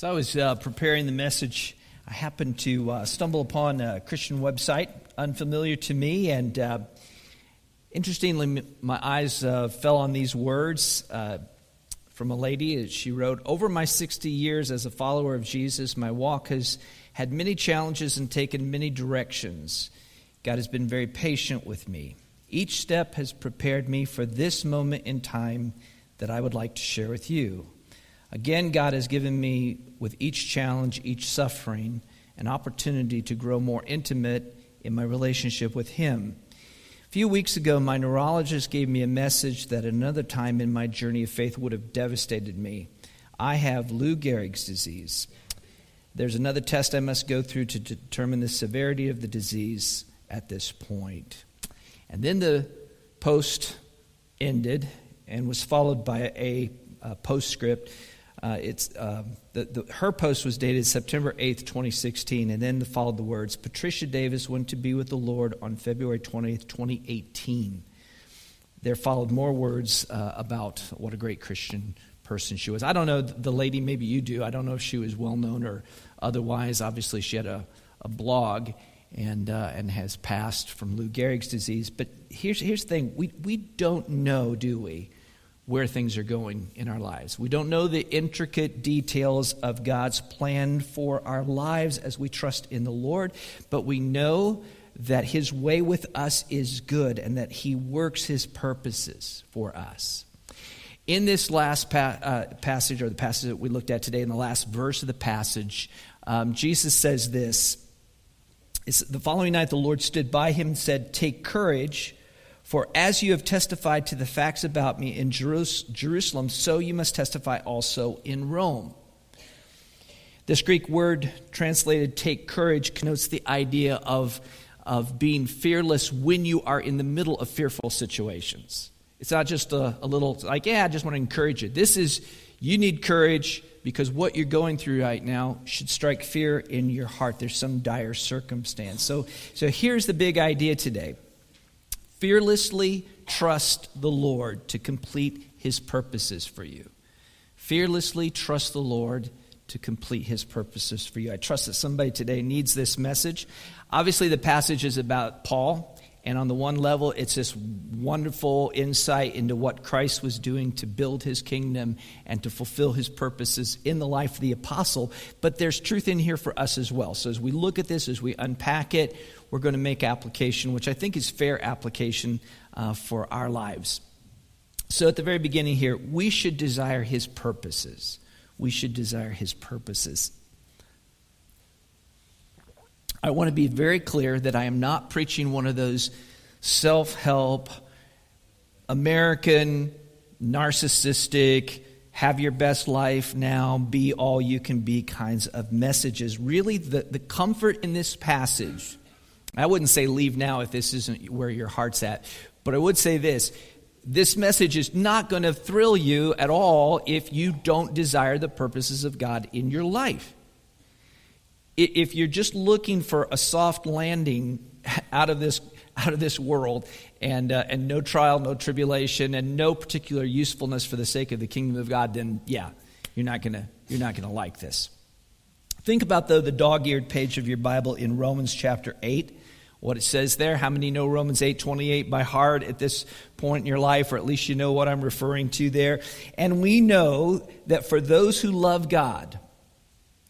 So I was uh, preparing the message. I happened to uh, stumble upon a Christian website unfamiliar to me, and uh, interestingly, my eyes uh, fell on these words uh, from a lady. She wrote, "Over my 60 years as a follower of Jesus, my walk has had many challenges and taken many directions. God has been very patient with me. Each step has prepared me for this moment in time that I would like to share with you." Again, God has given me, with each challenge, each suffering, an opportunity to grow more intimate in my relationship with Him. A few weeks ago, my neurologist gave me a message that another time in my journey of faith would have devastated me. I have Lou Gehrig's disease. There's another test I must go through to determine the severity of the disease at this point. And then the post ended and was followed by a, a postscript uh, it's, uh, the, the, her post was dated September 8th, 2016, and then followed the words Patricia Davis went to be with the Lord on February 20th, 2018. There followed more words uh, about what a great Christian person she was. I don't know the lady, maybe you do. I don't know if she was well known or otherwise. Obviously, she had a, a blog and, uh, and has passed from Lou Gehrig's disease. But here's, here's the thing we, we don't know, do we? Where things are going in our lives. We don't know the intricate details of God's plan for our lives as we trust in the Lord, but we know that His way with us is good and that He works His purposes for us. In this last pa- uh, passage, or the passage that we looked at today, in the last verse of the passage, um, Jesus says this. The following night, the Lord stood by him and said, Take courage. For as you have testified to the facts about me in Jerusalem, so you must testify also in Rome. This Greek word translated take courage connotes the idea of, of being fearless when you are in the middle of fearful situations. It's not just a, a little, like, yeah, I just want to encourage you. This is, you need courage because what you're going through right now should strike fear in your heart. There's some dire circumstance. So, so here's the big idea today Fearlessly trust the Lord to complete his purposes for you. Fearlessly trust the Lord to complete his purposes for you. I trust that somebody today needs this message. Obviously, the passage is about Paul, and on the one level, it's this wonderful insight into what Christ was doing to build his kingdom and to fulfill his purposes in the life of the apostle. But there's truth in here for us as well. So as we look at this, as we unpack it, we're going to make application, which I think is fair application uh, for our lives. So, at the very beginning here, we should desire his purposes. We should desire his purposes. I want to be very clear that I am not preaching one of those self help, American, narcissistic, have your best life now, be all you can be kinds of messages. Really, the, the comfort in this passage I wouldn't say leave now if this isn't where your heart's at, but I would say this this message is not going to thrill you at all if you don't desire the purposes of God in your life. If you're just looking for a soft landing out of this out of this world and uh, and no trial, no tribulation, and no particular usefulness for the sake of the kingdom of God, then yeah, you're not not gonna like this. Think about though the dog-eared page of your Bible in Romans chapter eight what it says there. How many know Romans 8:28 by heart at this point in your life or at least you know what I'm referring to there. And we know that for those who love God,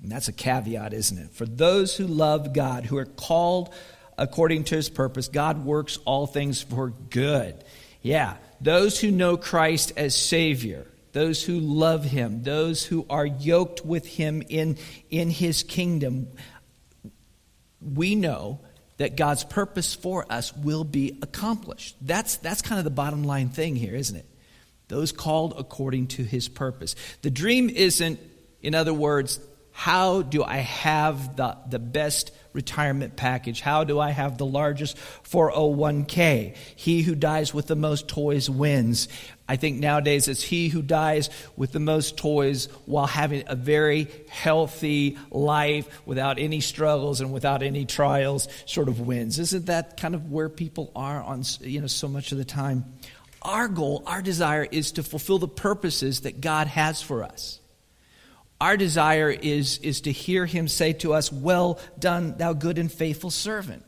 and that's a caveat, isn't it? For those who love God, who are called according to his purpose, God works all things for good. Yeah, those who know Christ as Savior, those who love him, those who are yoked with him in, in his kingdom, we know that God's purpose for us will be accomplished. That's, that's kind of the bottom line thing here, isn't it? Those called according to his purpose. The dream isn't, in other words, how do I have the, the best retirement package? How do I have the largest 401k? He who dies with the most toys wins. I think nowadays it's he who dies with the most toys while having a very healthy life without any struggles and without any trials sort of wins. Isn't that kind of where people are on you know so much of the time? Our goal, our desire is to fulfill the purposes that God has for us. Our desire is, is to hear him say to us, Well done, thou good and faithful servant.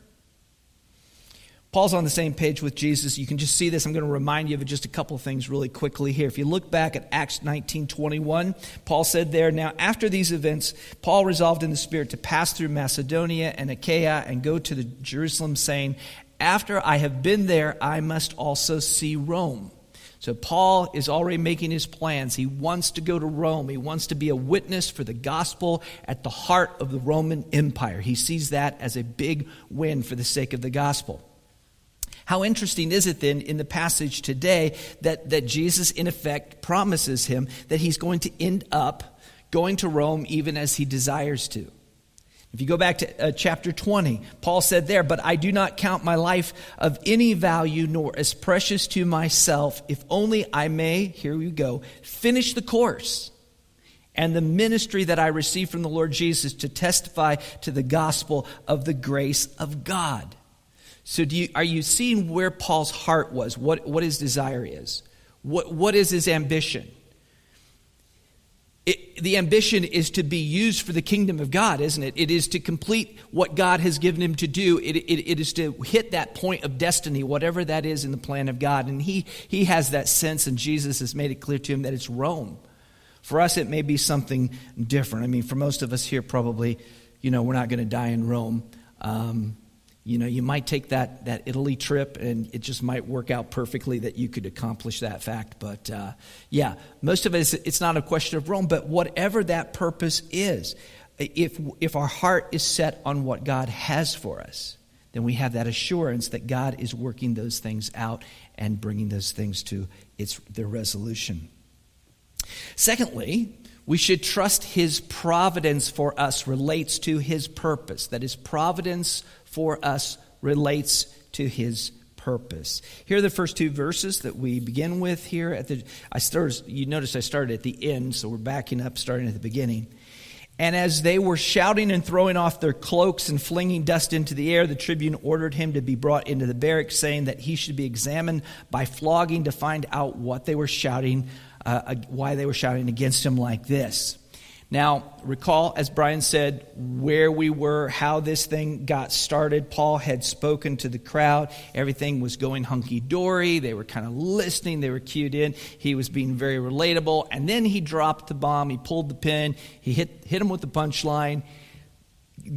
Paul's on the same page with Jesus. You can just see this. I'm going to remind you of just a couple of things really quickly here. If you look back at Acts 19 21, Paul said there, Now after these events, Paul resolved in the Spirit to pass through Macedonia and Achaia and go to Jerusalem, saying, After I have been there, I must also see Rome. So Paul is already making his plans. He wants to go to Rome. He wants to be a witness for the gospel at the heart of the Roman Empire. He sees that as a big win for the sake of the gospel. How interesting is it then in the passage today that, that Jesus, in effect, promises him that he's going to end up going to Rome even as he desires to? If you go back to uh, chapter 20, Paul said there, But I do not count my life of any value nor as precious to myself, if only I may, here we go, finish the course and the ministry that I received from the Lord Jesus to testify to the gospel of the grace of God. So, you, are you seeing where Paul's heart was? What, what his desire is? What, what is his ambition? It, the ambition is to be used for the kingdom of God, isn't it? It is to complete what God has given him to do. It, it, it is to hit that point of destiny, whatever that is in the plan of God. And he, he has that sense, and Jesus has made it clear to him that it's Rome. For us, it may be something different. I mean, for most of us here, probably, you know, we're not going to die in Rome. Um, you know, you might take that, that Italy trip and it just might work out perfectly that you could accomplish that fact. But uh, yeah, most of it, is, it's not a question of Rome, but whatever that purpose is, if, if our heart is set on what God has for us, then we have that assurance that God is working those things out and bringing those things to its, their resolution. Secondly, we should trust his providence for us relates to his purpose. That his providence for us relates to his purpose. Here are the first two verses that we begin with here at the I started you notice I started at the end, so we're backing up starting at the beginning. And as they were shouting and throwing off their cloaks and flinging dust into the air, the tribune ordered him to be brought into the barracks, saying that he should be examined by flogging to find out what they were shouting, uh, why they were shouting against him like this. Now, recall, as Brian said, where we were, how this thing got started. Paul had spoken to the crowd. Everything was going hunky dory. They were kind of listening. They were cued in. He was being very relatable. And then he dropped the bomb. He pulled the pin. He hit, hit him with the punchline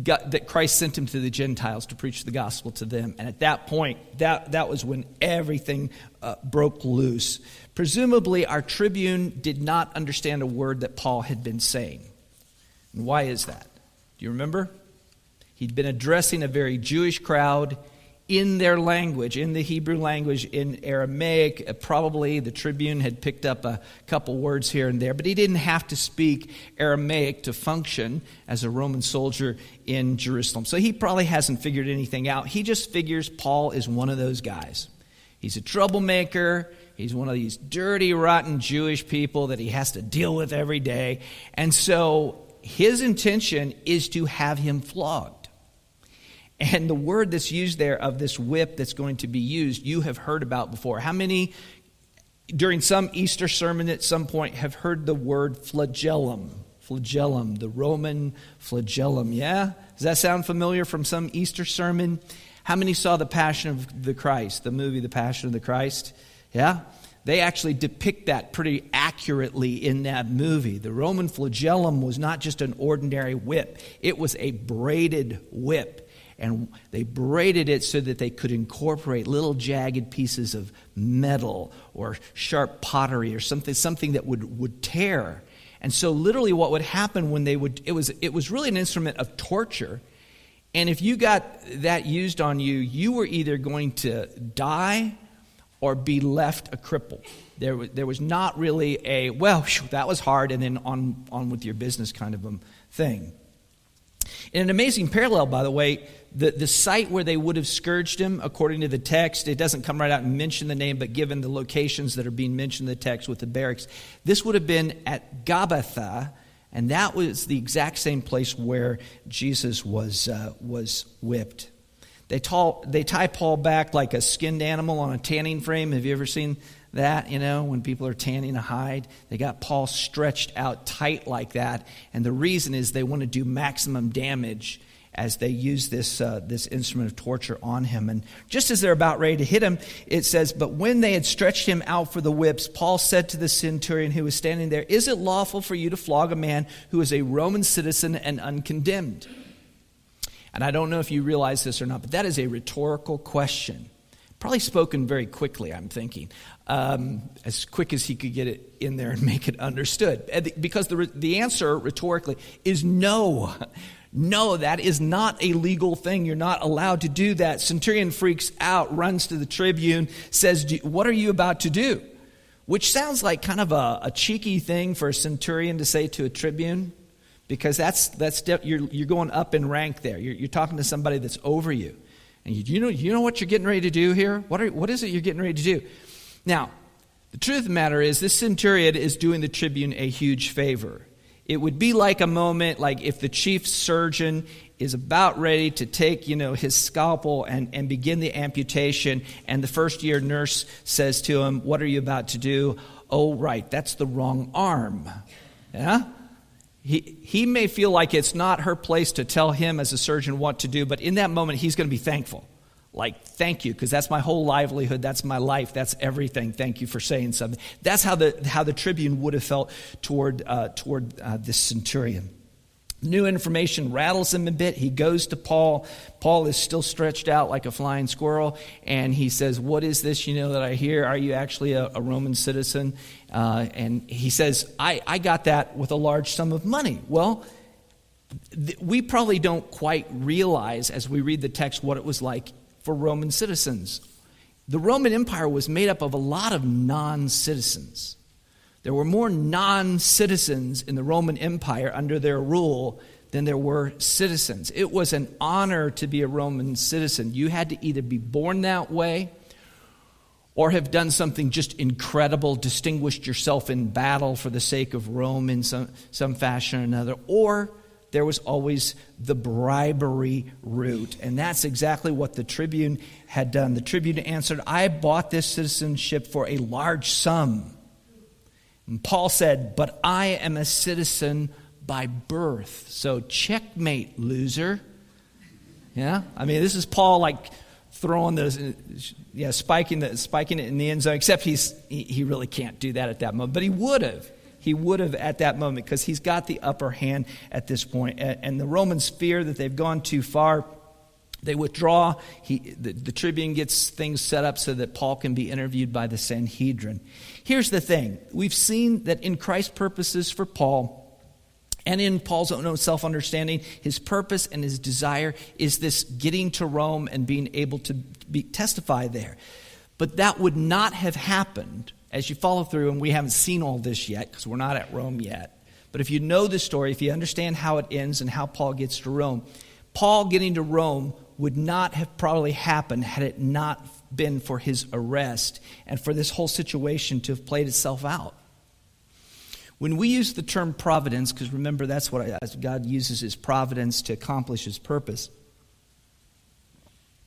got, that Christ sent him to the Gentiles to preach the gospel to them. And at that point, that, that was when everything uh, broke loose. Presumably, our tribune did not understand a word that Paul had been saying. And why is that? Do you remember? He'd been addressing a very Jewish crowd in their language, in the Hebrew language, in Aramaic. Uh, probably the tribune had picked up a couple words here and there, but he didn't have to speak Aramaic to function as a Roman soldier in Jerusalem. So he probably hasn't figured anything out. He just figures Paul is one of those guys. He's a troublemaker. He's one of these dirty, rotten Jewish people that he has to deal with every day. And so his intention is to have him flogged. And the word that's used there of this whip that's going to be used, you have heard about before. How many, during some Easter sermon at some point, have heard the word flagellum? Flagellum, the Roman flagellum. Yeah? Does that sound familiar from some Easter sermon? How many saw The Passion of the Christ, the movie The Passion of the Christ? Yeah? They actually depict that pretty accurately in that movie. The Roman flagellum was not just an ordinary whip, it was a braided whip and they braided it so that they could incorporate little jagged pieces of metal or sharp pottery or something, something that would, would tear. And so literally what would happen when they would, it was, it was really an instrument of torture. And if you got that used on you, you were either going to die or be left a cripple. There was, there was not really a, well, whew, that was hard, and then on, on with your business kind of a thing. In an amazing parallel, by the way, the, the site where they would have scourged him, according to the text, it doesn't come right out and mention the name, but given the locations that are being mentioned in the text with the barracks, this would have been at Gabbatha, and that was the exact same place where Jesus was, uh, was whipped. They, tall, they tie Paul back like a skinned animal on a tanning frame. Have you ever seen that, you know, when people are tanning a hide. They got Paul stretched out tight like that. And the reason is they want to do maximum damage as they use this, uh, this instrument of torture on him. And just as they're about ready to hit him, it says, But when they had stretched him out for the whips, Paul said to the centurion who was standing there, Is it lawful for you to flog a man who is a Roman citizen and uncondemned? And I don't know if you realize this or not, but that is a rhetorical question. Probably spoken very quickly, I'm thinking, um, as quick as he could get it in there and make it understood. Because the, the answer rhetorically is no. No, that is not a legal thing. You're not allowed to do that. Centurion freaks out, runs to the tribune, says, What are you about to do? Which sounds like kind of a, a cheeky thing for a centurion to say to a tribune, because that's, that's you're, you're going up in rank there. You're, you're talking to somebody that's over you. And you, you, know, you know what you're getting ready to do here? What, are, what is it you're getting ready to do? Now, the truth of the matter is, this centurion is doing the tribune a huge favor. It would be like a moment like if the chief surgeon is about ready to take, you know, his scalpel and, and begin the amputation, and the first year nurse says to him, What are you about to do? Oh, right, that's the wrong arm. Yeah? He, he may feel like it's not her place to tell him as a surgeon what to do, but in that moment, he's going to be thankful like thank you because that's my whole livelihood that's my life that's everything. Thank you for saying something. That's how the how the tribune would have felt toward uh, toward uh, this centurion. New information rattles him a bit. He goes to paul. Paul is still stretched out like a flying squirrel and he says what is this you know that i hear? Are you actually a, a roman citizen? Uh, and he says I, I got that with a large sum of money. Well we probably don't quite realize as we read the text what it was like for Roman citizens. The Roman Empire was made up of a lot of non citizens. There were more non citizens in the Roman Empire under their rule than there were citizens. It was an honor to be a Roman citizen. You had to either be born that way or have done something just incredible, distinguished yourself in battle for the sake of Rome in some, some fashion or another, or there was always the bribery route. And that's exactly what the tribune had done. The tribune answered, I bought this citizenship for a large sum. And Paul said, But I am a citizen by birth. So, checkmate, loser. Yeah? I mean, this is Paul like throwing those, yeah, spiking, the, spiking it in the end zone, except he's, he, he really can't do that at that moment. But he would have he would have at that moment because he's got the upper hand at this point. And the Romans fear that they've gone too far. They withdraw. He, the, the tribune gets things set up so that Paul can be interviewed by the Sanhedrin. Here's the thing we've seen that in Christ's purposes for Paul, and in Paul's own self understanding, his purpose and his desire is this getting to Rome and being able to be, testify there. But that would not have happened as you follow through, and we haven't seen all this yet because we're not at Rome yet. But if you know the story, if you understand how it ends and how Paul gets to Rome, Paul getting to Rome would not have probably happened had it not been for his arrest and for this whole situation to have played itself out. When we use the term providence, because remember that's what God uses his providence to accomplish his purpose.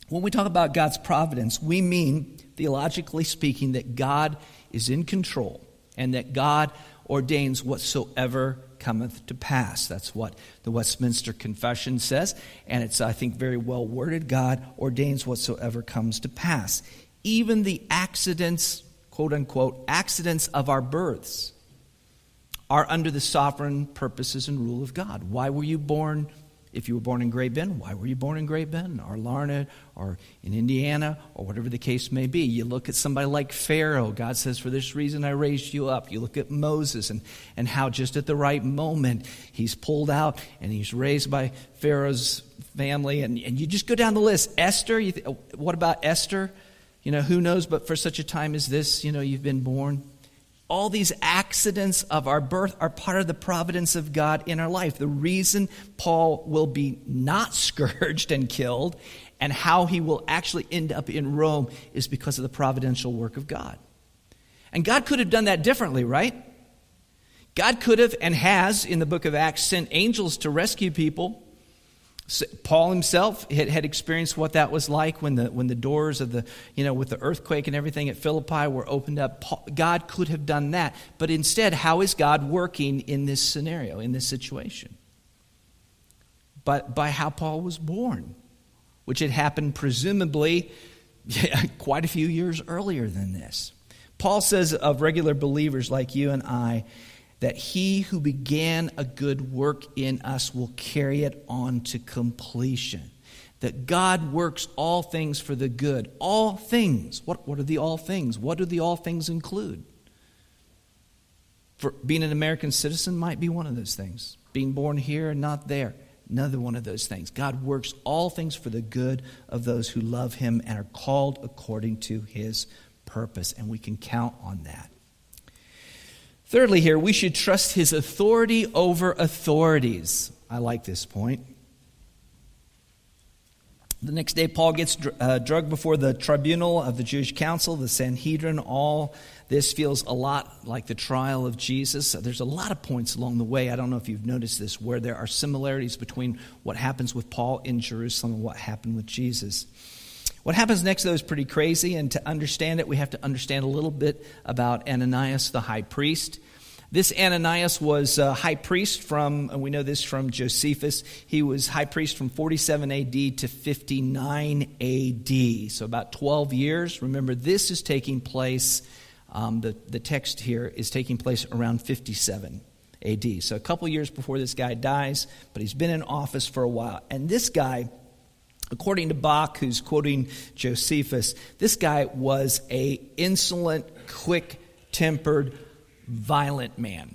When we talk about God's providence, we mean, theologically speaking, that God is in control and that God ordains whatsoever cometh to pass. That's what the Westminster Confession says, and it's, I think, very well worded. God ordains whatsoever comes to pass. Even the accidents, quote unquote, accidents of our births are under the sovereign purposes and rule of God. Why were you born if you were born in Great Bend, why were you born in Great Bend or Larned or in Indiana or whatever the case may be? You look at somebody like Pharaoh. God says, For this reason I raised you up. You look at Moses and, and how just at the right moment he's pulled out and he's raised by Pharaoh's family. And, and you just go down the list. Esther, th- what about Esther? You know, who knows, but for such a time as this, you know, you've been born all these accidents of our birth are part of the providence of God in our life. The reason Paul will be not scourged and killed and how he will actually end up in Rome is because of the providential work of God. And God could have done that differently, right? God could have and has in the book of Acts sent angels to rescue people Paul himself had, had, experienced what that was like when the, when the doors of the, you know, with the earthquake and everything at Philippi were opened up. Paul, God could have done that. But instead, how is God working in this scenario, in this situation? But by how Paul was born, which had happened presumably quite a few years earlier than this. Paul says of regular believers like you and I, that he who began a good work in us will carry it on to completion. That God works all things for the good. All things. What, what are the all things? What do the all things include? For being an American citizen might be one of those things. Being born here and not there. Another one of those things. God works all things for the good of those who love him and are called according to his purpose. And we can count on that. Thirdly, here, we should trust his authority over authorities. I like this point. The next day, Paul gets uh, drugged before the tribunal of the Jewish council, the Sanhedrin. All this feels a lot like the trial of Jesus. There's a lot of points along the way. I don't know if you've noticed this, where there are similarities between what happens with Paul in Jerusalem and what happened with Jesus. What happens next, though, is pretty crazy, and to understand it, we have to understand a little bit about Ananias the high priest. This Ananias was high priest from, and we know this from Josephus, he was high priest from 47 AD to 59 AD, so about 12 years. Remember, this is taking place, um, the, the text here is taking place around 57 AD. So a couple years before this guy dies, but he's been in office for a while. And this guy According to Bock, who's quoting Josephus, this guy was a insolent, quick-tempered, violent man.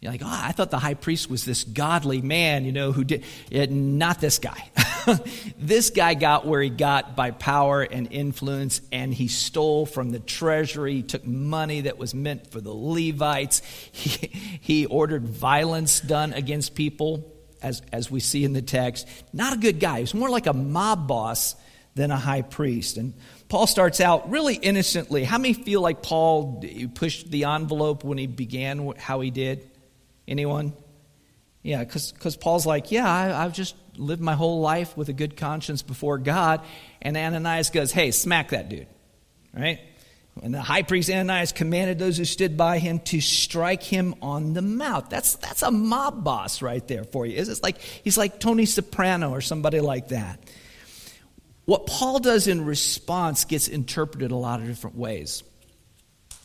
You're like, oh, I thought the high priest was this godly man, you know, who did. It, not this guy. this guy got where he got by power and influence, and he stole from the treasury. He took money that was meant for the Levites. He, he ordered violence done against people as, as we see in the text. Not a good guy. He was more like a mob boss than a high priest. And Paul starts out really innocently. How many feel like Paul pushed the envelope when he began how he did? Anyone? Yeah, because Paul's like, yeah, I, I've just lived my whole life with a good conscience before God. And Ananias goes, hey, smack that dude. Right? And the high priest Ananias commanded those who stood by him to strike him on the mouth. That's, that's a mob boss right there for you. It's like, he's like Tony Soprano or somebody like that. What Paul does in response gets interpreted a lot of different ways.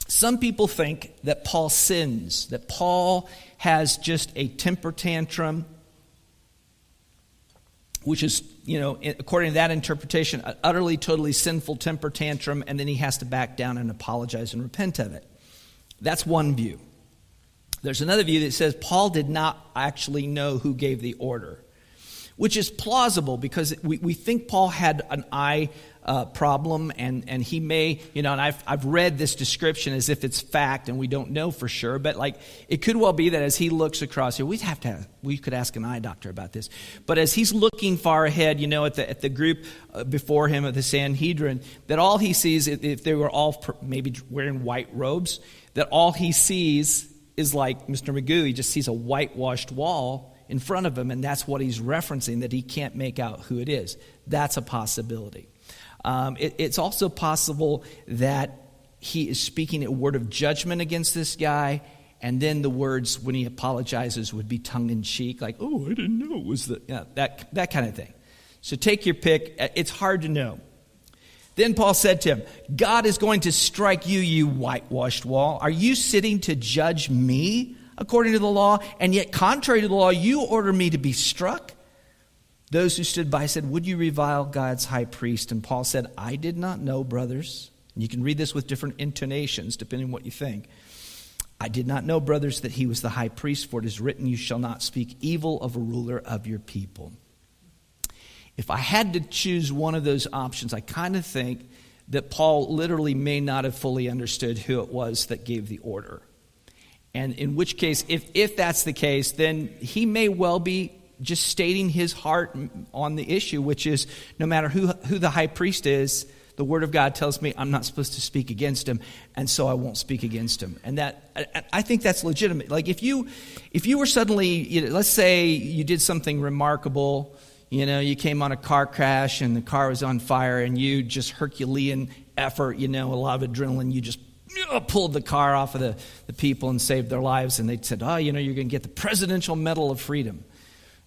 Some people think that Paul sins, that Paul has just a temper tantrum which is, you know, according to that interpretation, an utterly, totally sinful temper tantrum, and then he has to back down and apologize and repent of it. That's one view. There's another view that says Paul did not actually know who gave the order, which is plausible because we, we think Paul had an eye uh, problem, and, and he may, you know, and I've, I've read this description as if it's fact, and we don't know for sure, but like it could well be that as he looks across here, we'd have to, have, we could ask an eye doctor about this, but as he's looking far ahead, you know, at the, at the group uh, before him of the Sanhedrin, that all he sees, if they were all maybe wearing white robes, that all he sees is like Mr. Magoo, he just sees a whitewashed wall in front of him, and that's what he's referencing, that he can't make out who it is. That's a possibility. Um, it, it's also possible that he is speaking a word of judgment against this guy, and then the words when he apologizes would be tongue in cheek, like, oh, I didn't know it was the, you know, that, that kind of thing. So take your pick. It's hard to know. Then Paul said to him, God is going to strike you, you whitewashed wall. Are you sitting to judge me according to the law? And yet, contrary to the law, you order me to be struck? Those who stood by said, Would you revile God's high priest? And Paul said, I did not know, brothers. And you can read this with different intonations, depending on what you think. I did not know, brothers, that he was the high priest, for it is written, You shall not speak evil of a ruler of your people. If I had to choose one of those options, I kind of think that Paul literally may not have fully understood who it was that gave the order. And in which case, if, if that's the case, then he may well be just stating his heart on the issue, which is no matter who, who the high priest is, the word of God tells me I'm not supposed to speak against him, and so I won't speak against him. And that I, think that's legitimate. Like if you if you were suddenly, you know, let's say you did something remarkable, You know, you came on a car crash and the car was on fire, and you just Herculean effort, you know, a lot of adrenaline, you just uh, pulled the car off of the, the people and saved their lives. And they said, Oh, you know, you're going to get the Presidential Medal of Freedom.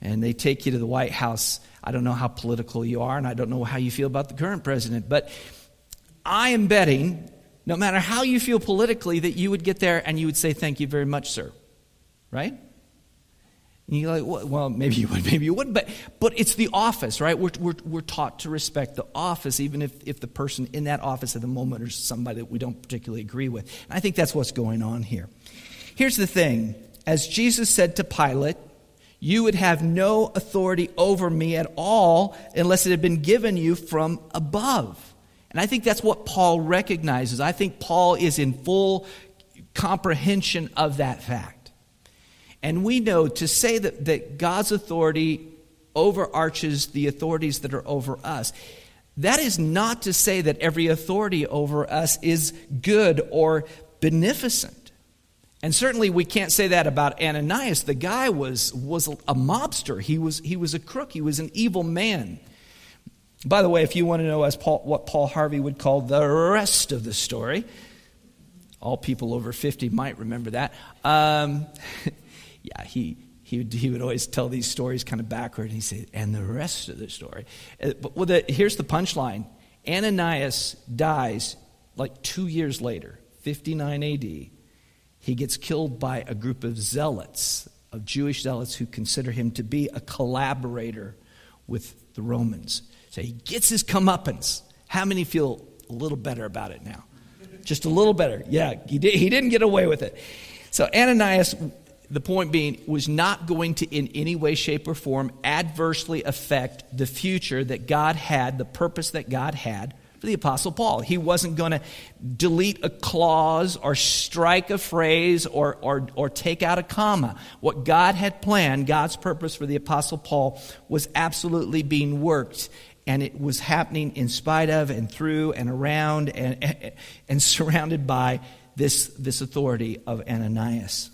And they take you to the White House. I don't know how political you are, and I don't know how you feel about the current president, but I am betting, no matter how you feel politically, that you would get there and you would say, Thank you very much, sir. Right? And you're like, well, maybe you would, maybe you wouldn't, but, but it's the office, right? We're, we're, we're taught to respect the office, even if, if the person in that office at the moment is somebody that we don't particularly agree with. And I think that's what's going on here. Here's the thing as Jesus said to Pilate, you would have no authority over me at all unless it had been given you from above. And I think that's what Paul recognizes. I think Paul is in full comprehension of that fact. And we know to say that, that God's authority overarches the authorities that are over us. That is not to say that every authority over us is good or beneficent. And certainly we can't say that about Ananias. The guy was, was a mobster, he was, he was a crook, he was an evil man. By the way, if you want to know as Paul, what Paul Harvey would call the rest of the story, all people over 50 might remember that. Um, yeah, he, he would, he would always tell these stories kind of backward. And he'd say, and the rest of the story. Uh, but the, here's the punchline Ananias dies like two years later, 59 AD. He gets killed by a group of zealots, of Jewish zealots who consider him to be a collaborator with the Romans. So he gets his comeuppance. How many feel a little better about it now? Just a little better. Yeah, he, did, he didn't get away with it. So Ananias the point being, was not going to in any way, shape, or form adversely affect the future that God had, the purpose that God had for the Apostle Paul. He wasn't going to delete a clause or strike a phrase or, or, or take out a comma. What God had planned, God's purpose for the Apostle Paul, was absolutely being worked. And it was happening in spite of and through and around and, and surrounded by this, this authority of Ananias.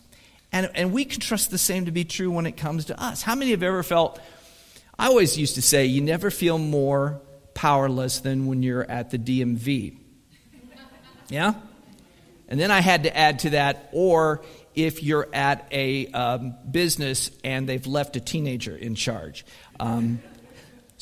And, and we can trust the same to be true when it comes to us. How many have ever felt, I always used to say, you never feel more powerless than when you're at the DMV. Yeah? And then I had to add to that, or if you're at a um, business and they've left a teenager in charge. Um,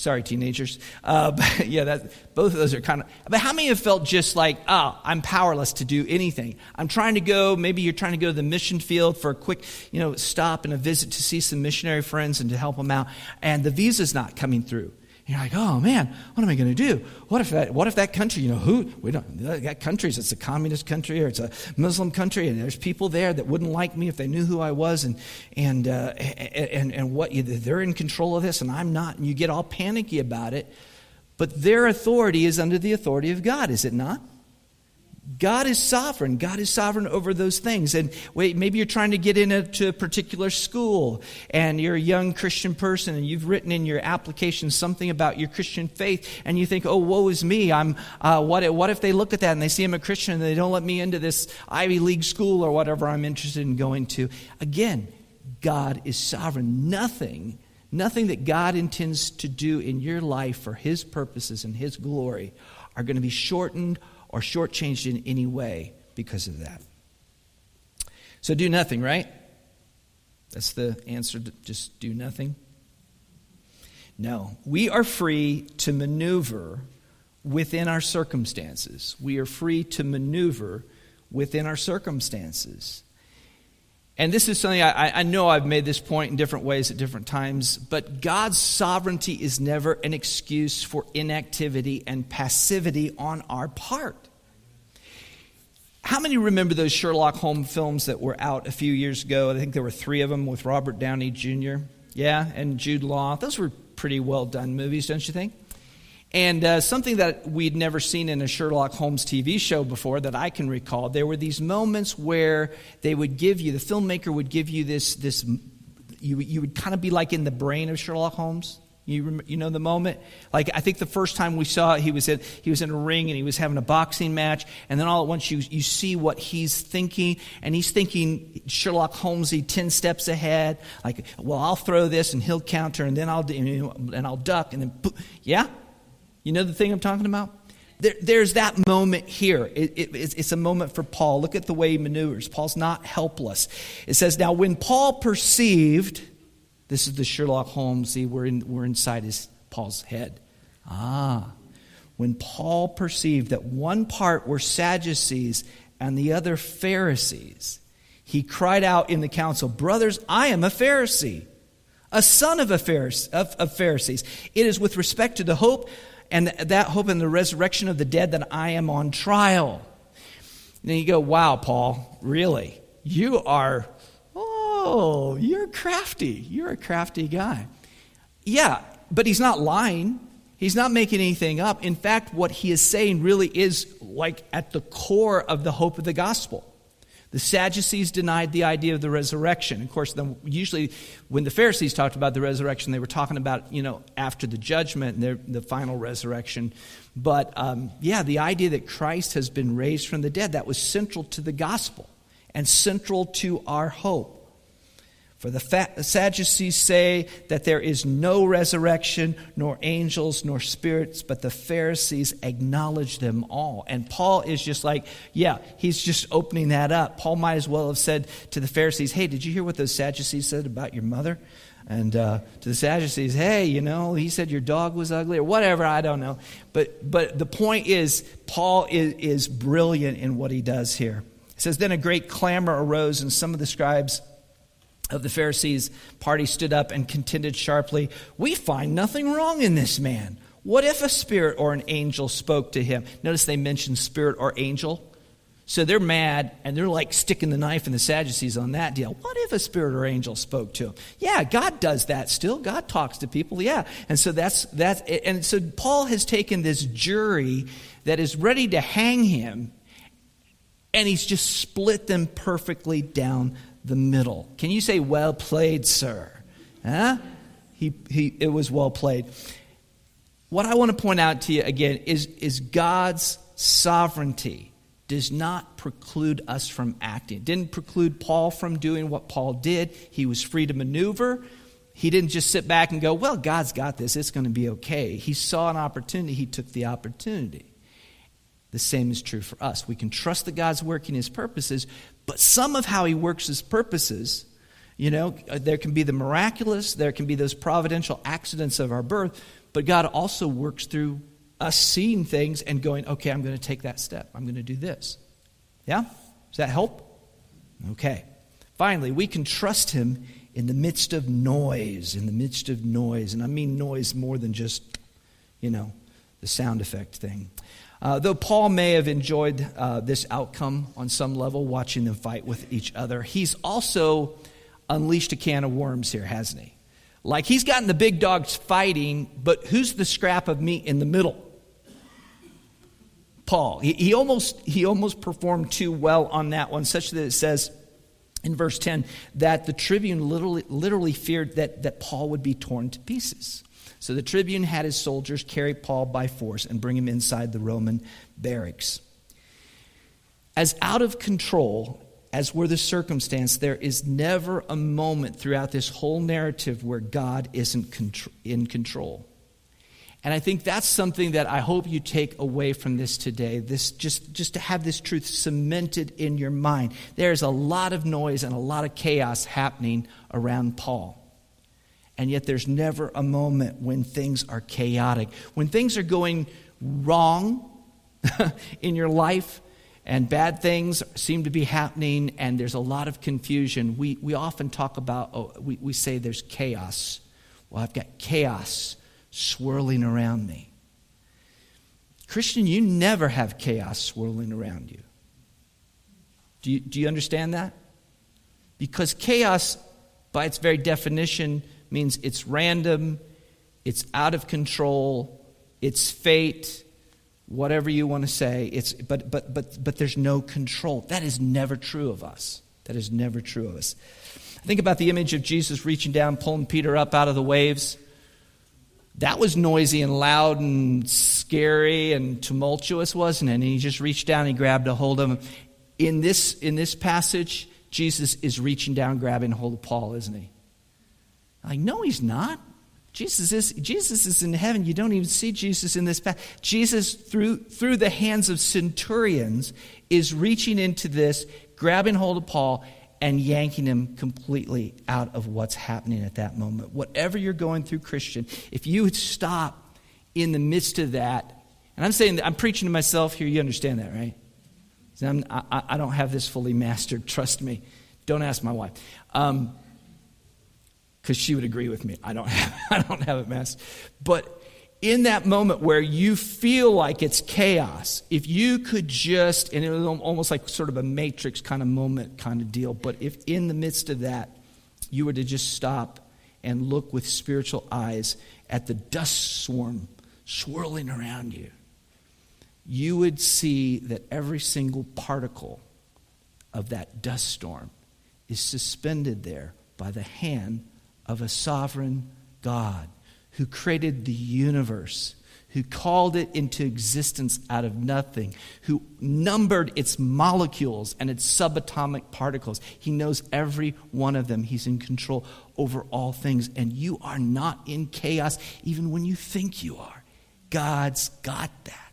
Sorry, teenagers. Uh, yeah, that, both of those are kind of. But how many have felt just like, oh, I'm powerless to do anything? I'm trying to go. Maybe you're trying to go to the mission field for a quick, you know, stop and a visit to see some missionary friends and to help them out, and the visa's not coming through you're like, oh man, what am I going to do? What if that? What if that country? You know, who we don't got countries. It's a communist country or it's a Muslim country, and there's people there that wouldn't like me if they knew who I was, and and uh, and and what they're in control of this, and I'm not, and you get all panicky about it. But their authority is under the authority of God, is it not? God is sovereign. God is sovereign over those things. And wait, maybe you're trying to get into a particular school and you're a young Christian person and you've written in your application something about your Christian faith and you think, oh, woe is me. I'm, uh, what, what if they look at that and they see I'm a Christian and they don't let me into this Ivy League school or whatever I'm interested in going to? Again, God is sovereign. Nothing, nothing that God intends to do in your life for His purposes and His glory are going to be shortened or shortchanged in any way because of that. So do nothing, right? That's the answer. Just do nothing. No, we are free to maneuver within our circumstances. We are free to maneuver within our circumstances. And this is something I, I, know I've made this point in different ways at different times, but God's sovereignty is never an excuse for inactivity and passivity on our part. How many remember those Sherlock Holmes films that were out a few years ago? I think there were three of them with Robert Downey Jr. Yeah, and Jude Law. Those were pretty well done movies, don't you think? And uh, something that we'd never seen in a Sherlock Holmes TV show before that I can recall, there were these moments where they would give you, the filmmaker would give you this, this you, you would kind of be like in the brain of Sherlock Holmes. You, you know the moment? Like, I think the first time we saw it, he was, in, he was in a ring and he was having a boxing match. And then all at once you, you see what he's thinking. And he's thinking Sherlock Holmesy 10 steps ahead. Like, well, I'll throw this and he'll counter and then I'll, and I'll duck. And then, yeah? You know the thing I'm talking about? There, there's that moment here. It, it, it's, it's a moment for Paul. Look at the way he maneuvers. Paul's not helpless. It says, Now, when Paul perceived this is the Sherlock Holmes. See, we're, in, we're inside his Paul's head. Ah, when Paul perceived that one part were Sadducees and the other Pharisees, he cried out in the council, Brothers, I am a Pharisee, a son of, a Pharisee, of, of Pharisees. It is with respect to the hope and that hope in the resurrection of the dead that I am on trial. And then you go, Wow, Paul, really? You are Oh, you're crafty. You're a crafty guy. Yeah, but he's not lying. He's not making anything up. In fact, what he is saying really is like at the core of the hope of the gospel. The Sadducees denied the idea of the resurrection. Of course, usually when the Pharisees talked about the resurrection, they were talking about, you know, after the judgment and the final resurrection. But um, yeah, the idea that Christ has been raised from the dead, that was central to the gospel and central to our hope. For the Sadducees say that there is no resurrection, nor angels, nor spirits, but the Pharisees acknowledge them all. And Paul is just like, yeah, he's just opening that up. Paul might as well have said to the Pharisees, hey, did you hear what those Sadducees said about your mother? And uh, to the Sadducees, hey, you know, he said your dog was ugly or whatever, I don't know. But, but the point is, Paul is, is brilliant in what he does here. It says, Then a great clamor arose, and some of the scribes of the Pharisees' party stood up and contended sharply, We find nothing wrong in this man. What if a spirit or an angel spoke to him? Notice they mentioned spirit or angel. So they're mad and they're like sticking the knife in the Sadducees on that deal. What if a spirit or angel spoke to him? Yeah, God does that still. God talks to people. Yeah. And so that's that's and so Paul has taken this jury that is ready to hang him and he's just split them perfectly down the middle. Can you say, well played, sir? Huh? He, he, it was well played. What I want to point out to you again is, is God's sovereignty does not preclude us from acting. It didn't preclude Paul from doing what Paul did. He was free to maneuver. He didn't just sit back and go, Well, God's got this. It's going to be okay. He saw an opportunity. He took the opportunity. The same is true for us. We can trust that God's working his purposes, but some of how he works his purposes, you know, uh, there can be the miraculous, there can be those providential accidents of our birth, but God also works through us seeing things and going, okay, I'm going to take that step. I'm going to do this. Yeah? Does that help? Okay. Finally, we can trust him in the midst of noise, in the midst of noise. And I mean noise more than just, you know, the sound effect thing. Uh, though Paul may have enjoyed uh, this outcome on some level, watching them fight with each other, he's also unleashed a can of worms here, hasn't he? Like he's gotten the big dogs fighting, but who's the scrap of meat in the middle? Paul. He, he, almost, he almost performed too well on that one, such that it says in verse 10 that the tribune literally, literally feared that, that Paul would be torn to pieces. So the tribune had his soldiers carry Paul by force and bring him inside the Roman barracks. As out of control as were the circumstance, there is never a moment throughout this whole narrative where God isn't in control. And I think that's something that I hope you take away from this today. This just, just to have this truth cemented in your mind. There's a lot of noise and a lot of chaos happening around Paul and yet there's never a moment when things are chaotic. When things are going wrong in your life and bad things seem to be happening and there's a lot of confusion, we, we often talk about, oh, we, we say there's chaos. Well, I've got chaos swirling around me. Christian, you never have chaos swirling around you. Do you, do you understand that? Because chaos, by its very definition, means it's random, it's out of control, it's fate, whatever you want to say. It's, but, but, but, but there's no control. That is never true of us. That is never true of us. Think about the image of Jesus reaching down, pulling Peter up out of the waves. that was noisy and loud and scary and tumultuous, wasn't it? And he just reached down and he grabbed a hold of him. In this, in this passage, Jesus is reaching down, grabbing hold of Paul, isn't he? Like, no, he's not. Jesus is, Jesus is in heaven. You don't even see Jesus in this path. Jesus, through, through the hands of centurions, is reaching into this, grabbing hold of Paul, and yanking him completely out of what's happening at that moment. Whatever you're going through, Christian, if you would stop in the midst of that, and I'm saying that I'm preaching to myself here, you understand that, right? I, I don't have this fully mastered, trust me. Don't ask my wife. Um, because she would agree with me. I don't have, I don't have it mastered. But in that moment where you feel like it's chaos, if you could just, and it was almost like sort of a matrix kind of moment kind of deal, but if in the midst of that, you were to just stop and look with spiritual eyes at the dust swarm swirling around you, you would see that every single particle of that dust storm is suspended there by the hand of a sovereign God who created the universe, who called it into existence out of nothing, who numbered its molecules and its subatomic particles. He knows every one of them. He's in control over all things. And you are not in chaos even when you think you are. God's got that.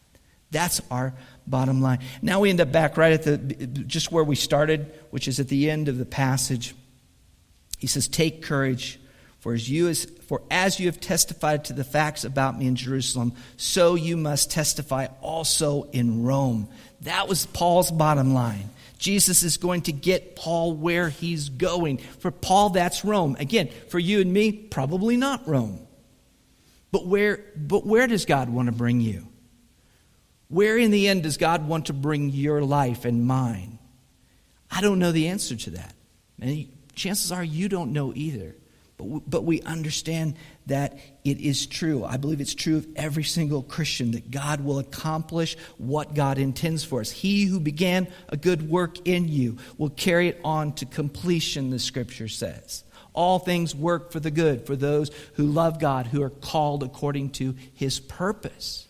That's our bottom line. Now we end up back right at the just where we started, which is at the end of the passage. He says, Take courage. For as, you as, for as you have testified to the facts about me in Jerusalem, so you must testify also in Rome. That was Paul's bottom line. Jesus is going to get Paul where he's going. For Paul, that's Rome. Again, for you and me, probably not Rome. But where, but where does God want to bring you? Where in the end does God want to bring your life and mine? I don't know the answer to that. And chances are you don't know either. But, but we understand that it is true. I believe it's true of every single Christian that God will accomplish what God intends for us. He who began a good work in you will carry it on to completion, the scripture says. All things work for the good for those who love God, who are called according to his purpose.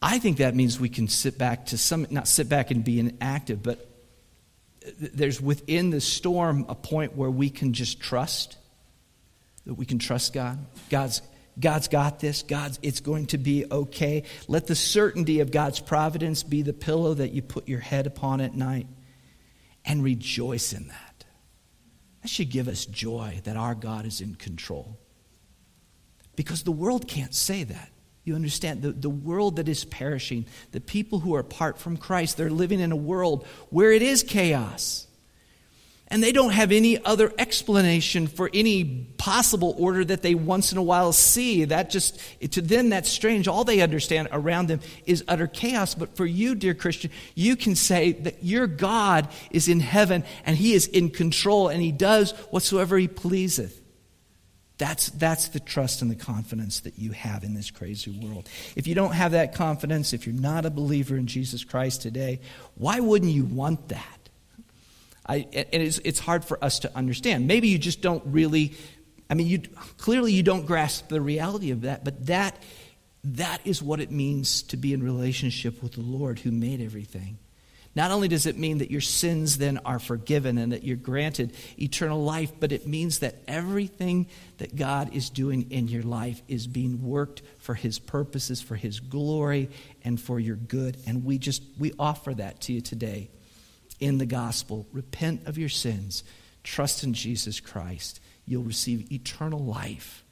I think that means we can sit back to some, not sit back and be inactive, but there's within the storm a point where we can just trust that we can trust God. God's God's got this. God's it's going to be okay. Let the certainty of God's providence be the pillow that you put your head upon at night and rejoice in that. That should give us joy that our God is in control. Because the world can't say that. You understand the, the world that is perishing, the people who are apart from Christ, they're living in a world where it is chaos. And they don't have any other explanation for any possible order that they once in a while see. That just, to them, that's strange. All they understand around them is utter chaos. But for you, dear Christian, you can say that your God is in heaven and He is in control and He does whatsoever He pleaseth. That's, that's the trust and the confidence that you have in this crazy world. If you don't have that confidence, if you're not a believer in Jesus Christ today, why wouldn't you want that? I, and it's, it's hard for us to understand. Maybe you just don't really, I mean, you, clearly you don't grasp the reality of that, but that, that is what it means to be in relationship with the Lord who made everything. Not only does it mean that your sins then are forgiven and that you're granted eternal life, but it means that everything that God is doing in your life is being worked for His purposes, for His glory, and for your good. And we just, we offer that to you today in the gospel. Repent of your sins, trust in Jesus Christ. You'll receive eternal life,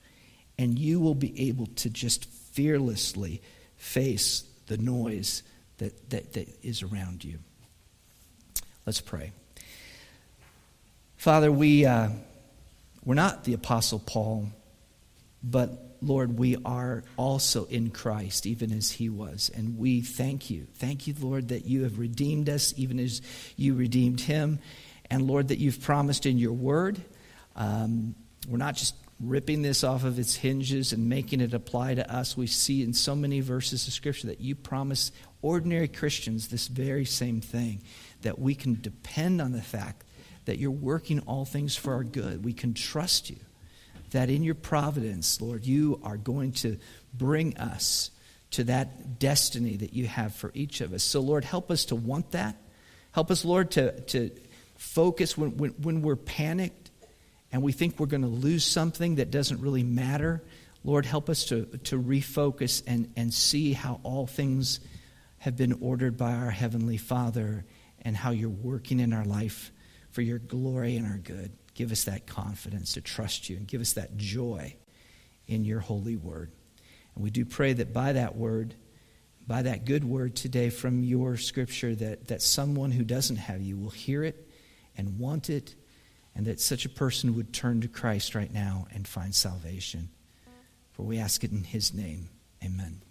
and you will be able to just fearlessly face the noise that, that, that is around you. Let's pray. Father, we, uh, we're not the Apostle Paul, but Lord, we are also in Christ, even as he was. And we thank you. Thank you, Lord, that you have redeemed us, even as you redeemed him. And Lord, that you've promised in your word. Um, we're not just ripping this off of its hinges and making it apply to us. We see in so many verses of Scripture that you promise ordinary Christians this very same thing that we can depend on the fact that you're working all things for our good. We can trust you. that in your providence, Lord, you are going to bring us to that destiny that you have for each of us. So, Lord, help us to want that. Help us, Lord, to, to focus when, when, when we're panicked and we think we're going to lose something that doesn't really matter. Lord, help us to, to refocus and, and see how all things have been ordered by our Heavenly Father and how you're working in our life for your glory and our good. Give us that confidence to trust you and give us that joy in your holy word. And we do pray that by that word, by that good word today from your scripture, that, that someone who doesn't have you will hear it and want it, and that such a person would turn to Christ right now and find salvation. For we ask it in his name. Amen.